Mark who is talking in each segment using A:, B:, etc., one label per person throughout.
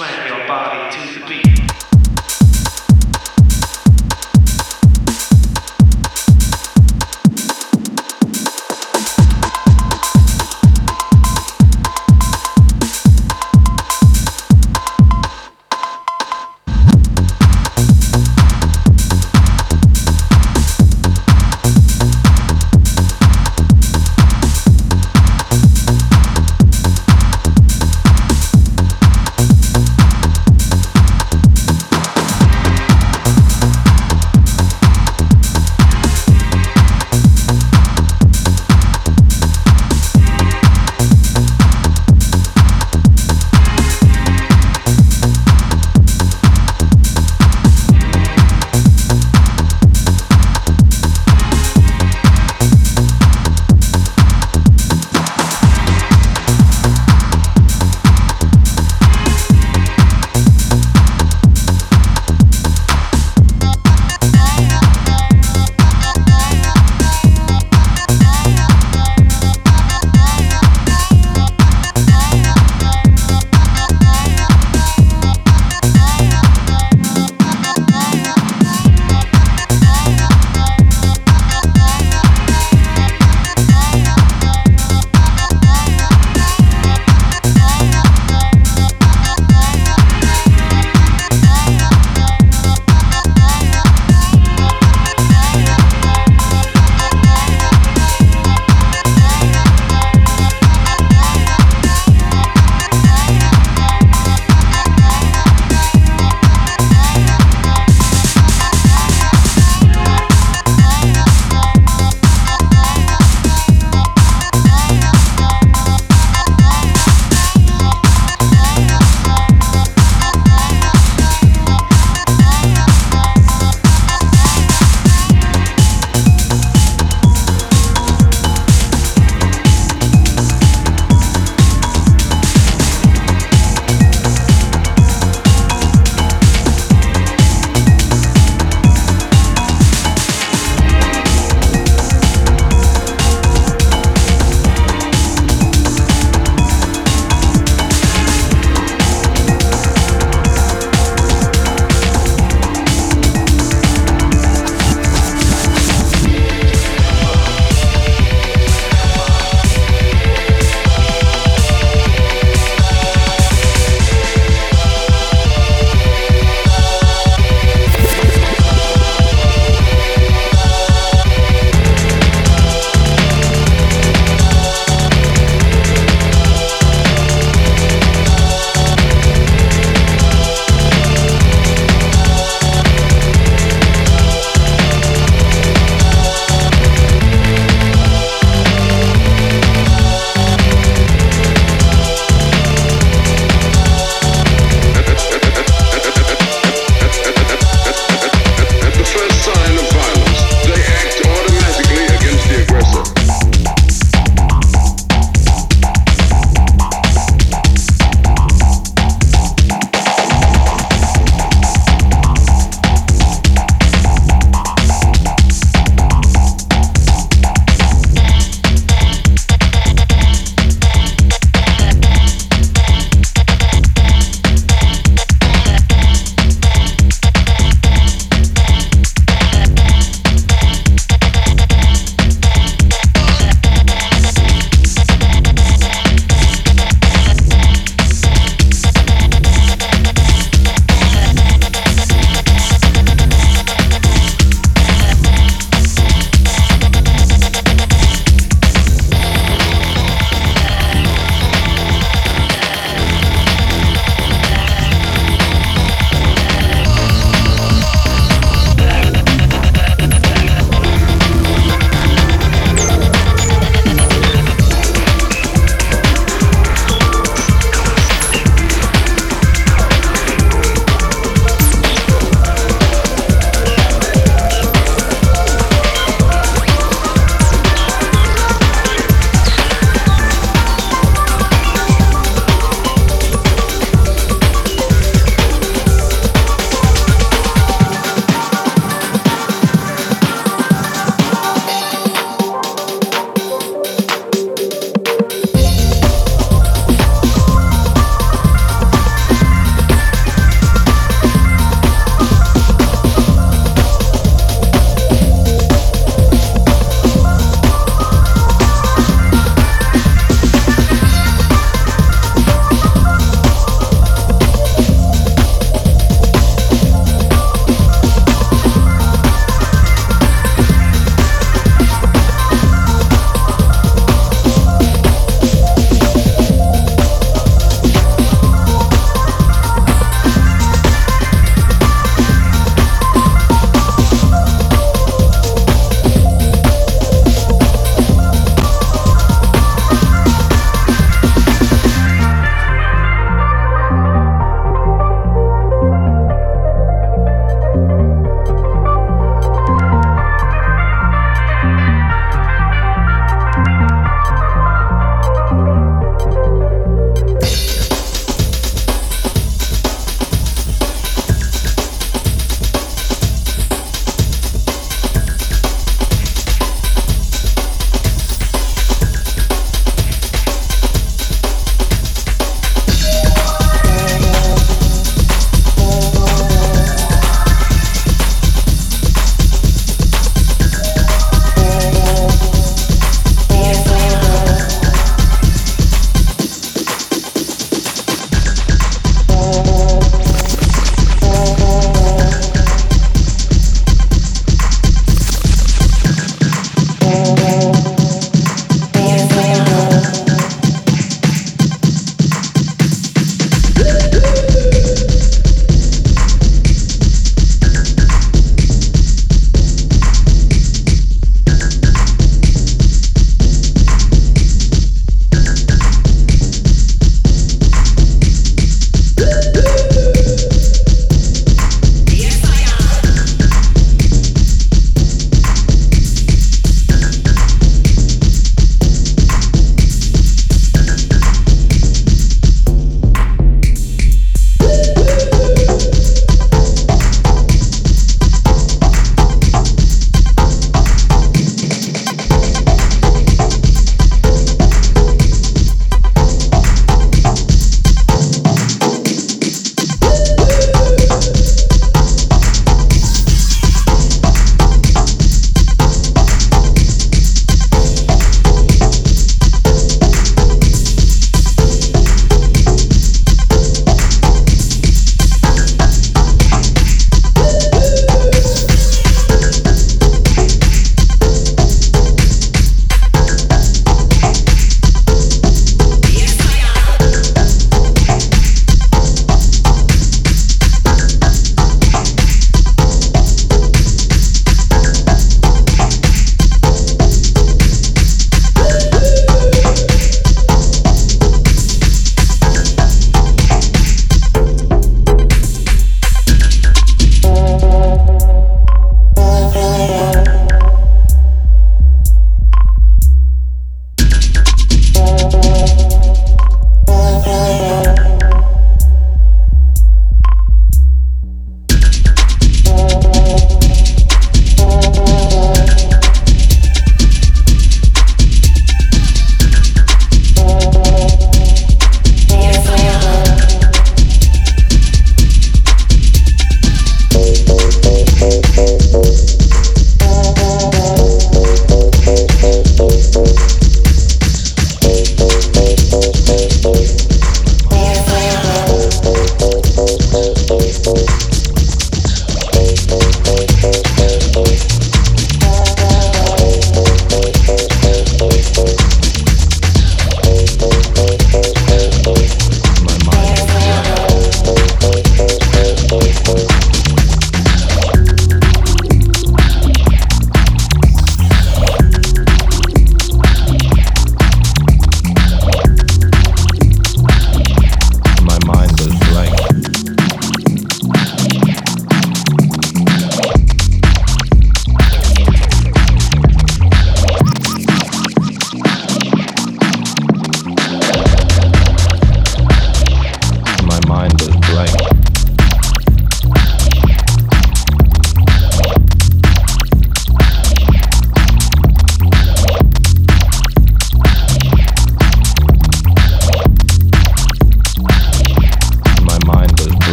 A: Slam your body to the beat.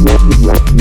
B: Thank you.